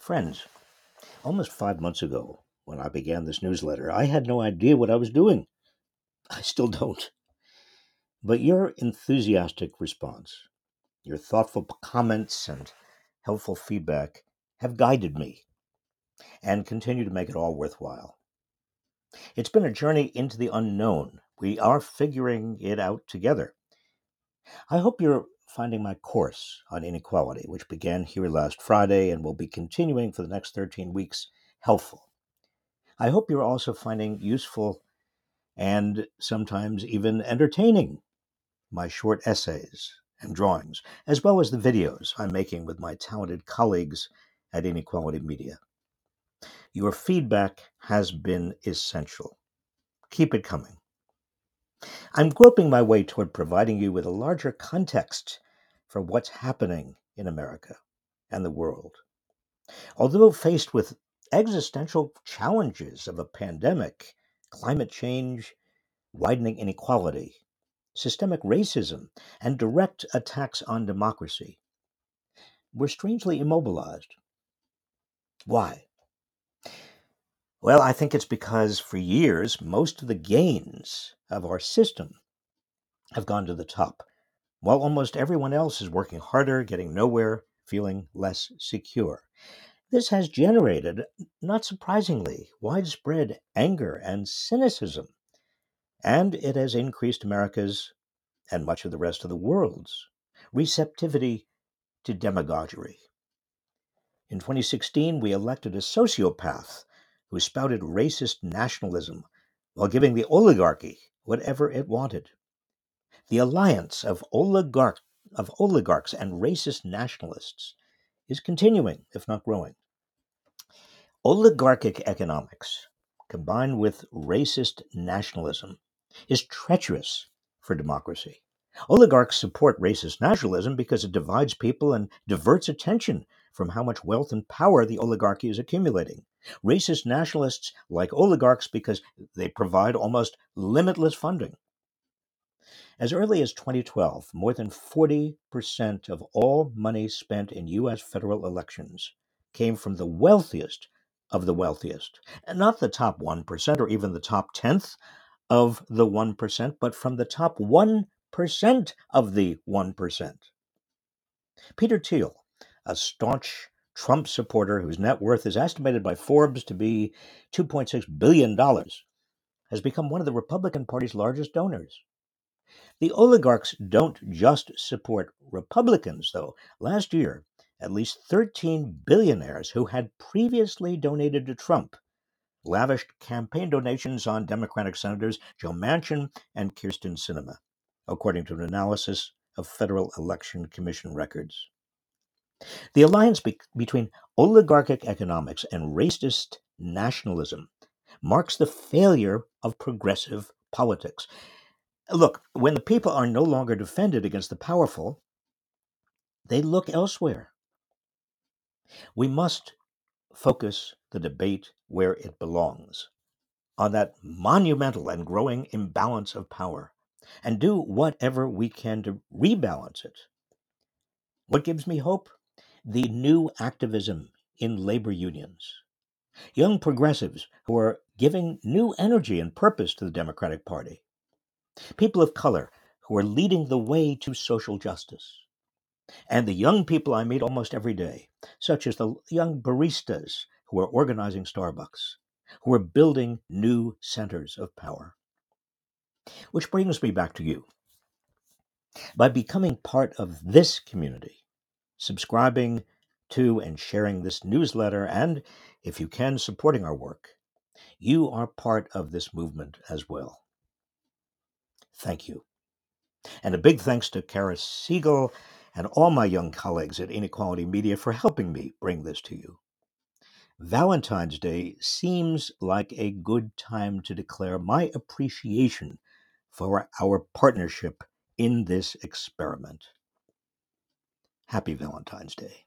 Friends, almost five months ago, when I began this newsletter, I had no idea what I was doing. I still don't. But your enthusiastic response, your thoughtful comments, and helpful feedback have guided me and continue to make it all worthwhile. It's been a journey into the unknown. We are figuring it out together. I hope you're finding my course on inequality, which began here last Friday and will be continuing for the next 13 weeks, helpful. I hope you're also finding useful and sometimes even entertaining my short essays and drawings, as well as the videos I'm making with my talented colleagues at Inequality Media. Your feedback has been essential. Keep it coming. I'm groping my way toward providing you with a larger context for what's happening in America and the world. Although faced with existential challenges of a pandemic, climate change, widening inequality, systemic racism, and direct attacks on democracy, we're strangely immobilized. Why? Well, I think it's because for years, most of the gains of our system have gone to the top, while almost everyone else is working harder, getting nowhere, feeling less secure. This has generated, not surprisingly, widespread anger and cynicism, and it has increased America's and much of the rest of the world's receptivity to demagoguery. In 2016, we elected a sociopath who spouted racist nationalism while giving the oligarchy whatever it wanted. The alliance of, oligarch, of oligarchs and racist nationalists is continuing, if not growing. Oligarchic economics, combined with racist nationalism, is treacherous for democracy. Oligarchs support racist nationalism because it divides people and diverts attention from how much wealth and power the oligarchy is accumulating. Racist nationalists like oligarchs because they provide almost limitless funding. As early as 2012, more than 40% of all money spent in U.S. federal elections came from the wealthiest of the wealthiest. And not the top 1% or even the top 10th of the 1%, but from the top 1% of the 1%. Peter Thiel, a staunch Trump supporter whose net worth is estimated by Forbes to be $2.6 billion, has become one of the Republican Party's largest donors. The oligarchs don't just support Republicans, though. Last year, at least 13 billionaires who had previously donated to Trump lavished campaign donations on Democratic Senators Joe Manchin and Kyrsten Sinema, according to an analysis of Federal Election Commission records. The alliance be- between oligarchic economics and racist nationalism marks the failure of progressive politics. Look, when the people are no longer defended against the powerful, they look elsewhere. We must focus the debate where it belongs on that monumental and growing imbalance of power and do whatever we can to rebalance it. What gives me hope? The new activism in labor unions. Young progressives who are giving new energy and purpose to the Democratic Party. People of color who are leading the way to social justice. And the young people I meet almost every day, such as the young baristas who are organizing Starbucks, who are building new centers of power. Which brings me back to you. By becoming part of this community, subscribing to and sharing this newsletter, and if you can, supporting our work. You are part of this movement as well. Thank you. And a big thanks to Kara Siegel and all my young colleagues at Inequality Media for helping me bring this to you. Valentine's Day seems like a good time to declare my appreciation for our partnership in this experiment. Happy Valentine's Day.